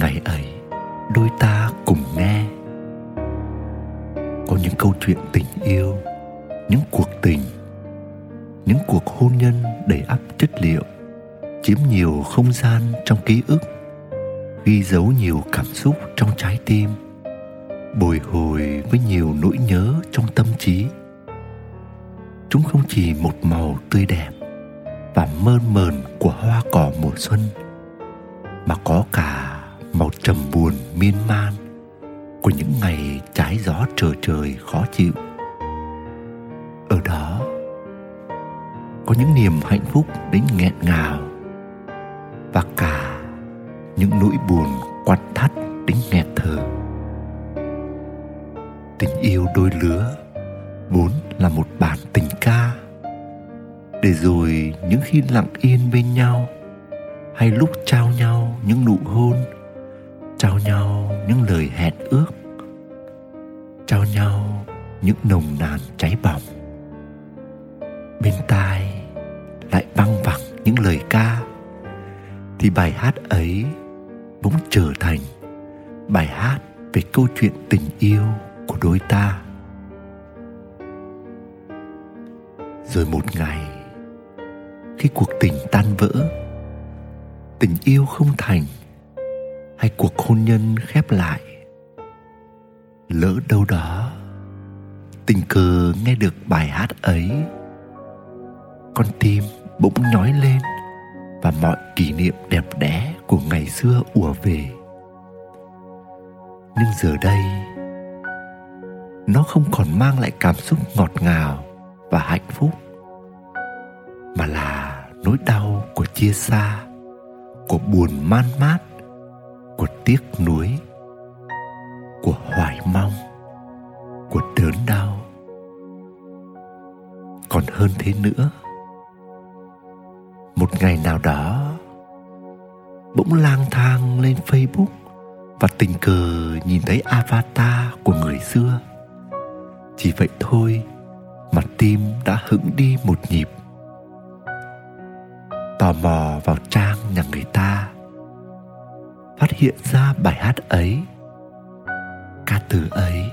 Ngày ấy, đôi ta cùng nghe. Có những câu chuyện tình yêu, những cuộc tình, những cuộc hôn nhân đầy ắp chất liệu, chiếm nhiều không gian trong ký ức, ghi dấu nhiều cảm xúc trong trái tim, bồi hồi với nhiều nỗi nhớ trong tâm trí. Chúng không chỉ một màu tươi đẹp và mơn mờn của hoa cỏ mùa xuân, mà có cả màu trầm buồn miên man của những ngày trái gió trời trời khó chịu. Ở đó, có những niềm hạnh phúc đến nghẹn ngào và cả những nỗi buồn quặn thắt đến nghẹt thở. Tình yêu đôi lứa vốn là một bản tình ca, để rồi những khi lặng yên bên nhau hay lúc trao nhau những nụ hôn trao nhau những lời hẹn ước, trao nhau những nồng nàn cháy bỏng. Bên tai lại văng vẳng những lời ca, thì bài hát ấy bỗng trở thành bài hát về câu chuyện tình yêu của đôi ta. Rồi một ngày, khi cuộc tình tan vỡ, tình yêu không thành hay cuộc hôn nhân khép lại? Lỡ đâu đó, tình cờ nghe được bài hát ấy, con tim bỗng nhói lên và mọi kỷ niệm đẹp đẽ của ngày xưa ùa về. Nhưng giờ đây, nó không còn mang lại cảm xúc ngọt ngào và hạnh phúc, mà là nỗi đau của chia xa, của buồn man mát của tiếc nuối, của hoài mong, của đớn đau. Còn hơn thế nữa, một ngày nào đó, bỗng lang thang lên facebook và tình cờ nhìn thấy avatar của người xưa. Chỉ vậy thôi mà tim đã hững đi một nhịp. Tò mò vào trang nhà người ta phát hiện ra bài hát ấy. Ca từ ấy,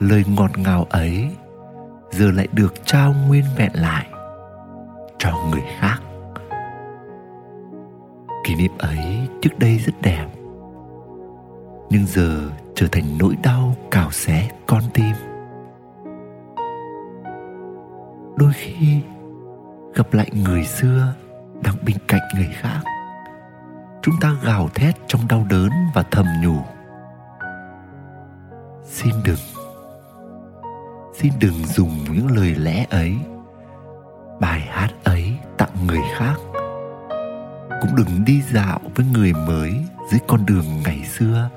lời ngọt ngào ấy giờ lại được trao nguyên vẹn lại cho người khác. Kỷ niệm ấy trước đây rất đẹp, nhưng giờ trở thành nỗi đau cào xé con tim. Đôi khi gặp lại người xưa, đang bên cạnh người khác chúng ta gào thét trong đau đớn và thầm nhủ. Xin đừng xin đừng dùng những lời lẽ ấy, bài hát ấy tặng người khác. Cũng đừng đi dạo với người mới dưới con đường ngày xưa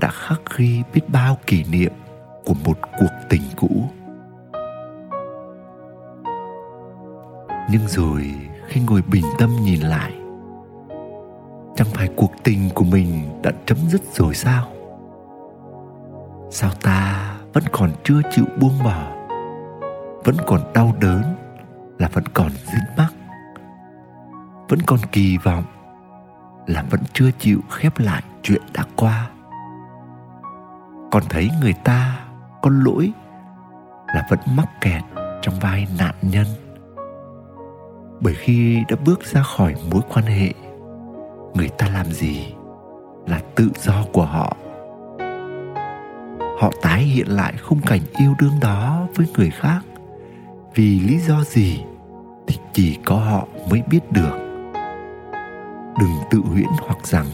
đã khắc ghi biết bao kỷ niệm của một cuộc tình cũ. Nhưng rồi khi ngồi bình tâm nhìn lại chẳng phải cuộc tình của mình đã chấm dứt rồi sao? Sao ta vẫn còn chưa chịu buông bỏ? Vẫn còn đau đớn là vẫn còn dính mắc? Vẫn còn kỳ vọng là vẫn chưa chịu khép lại chuyện đã qua? Còn thấy người ta có lỗi là vẫn mắc kẹt trong vai nạn nhân. Bởi khi đã bước ra khỏi mối quan hệ người ta làm gì là tự do của họ. Họ tái hiện lại khung cảnh yêu đương đó với người khác. Vì lý do gì thì chỉ có họ mới biết được. Đừng tự huyễn hoặc rằng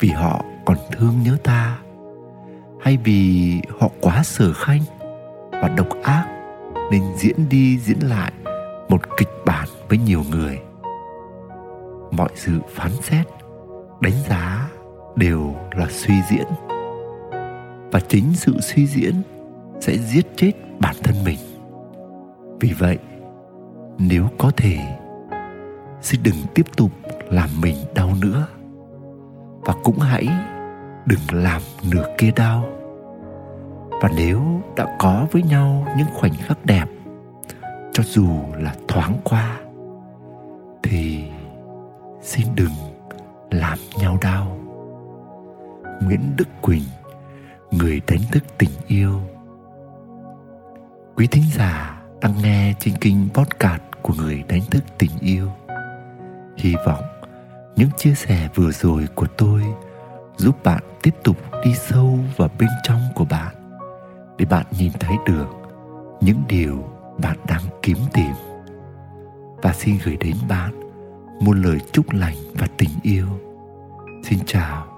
vì họ còn thương nhớ ta, hay vì họ quá sở khanh và độc ác nên diễn đi diễn lại một kịch bản với nhiều người mọi sự phán xét, đánh giá đều là suy diễn. Và chính sự suy diễn sẽ giết chết bản thân mình. Vì vậy, nếu có thể, xin đừng tiếp tục làm mình đau nữa. Và cũng hãy đừng làm nửa kia đau. Và nếu đã có với nhau những khoảnh khắc đẹp, cho dù là thoáng qua xin đừng làm nhau đau. Nguyễn đức quỳnh, người đánh thức tình yêu. Quý thính giả đang nghe trên kênh podcast của người đánh thức tình yêu. Hy vọng những chia sẻ vừa rồi của tôi giúp bạn tiếp tục đi sâu vào bên trong của bạn, để bạn nhìn thấy được những điều bạn đang kiếm tìm. Và xin gửi đến bạn một lời chúc lành và tình yêu. Xin chào.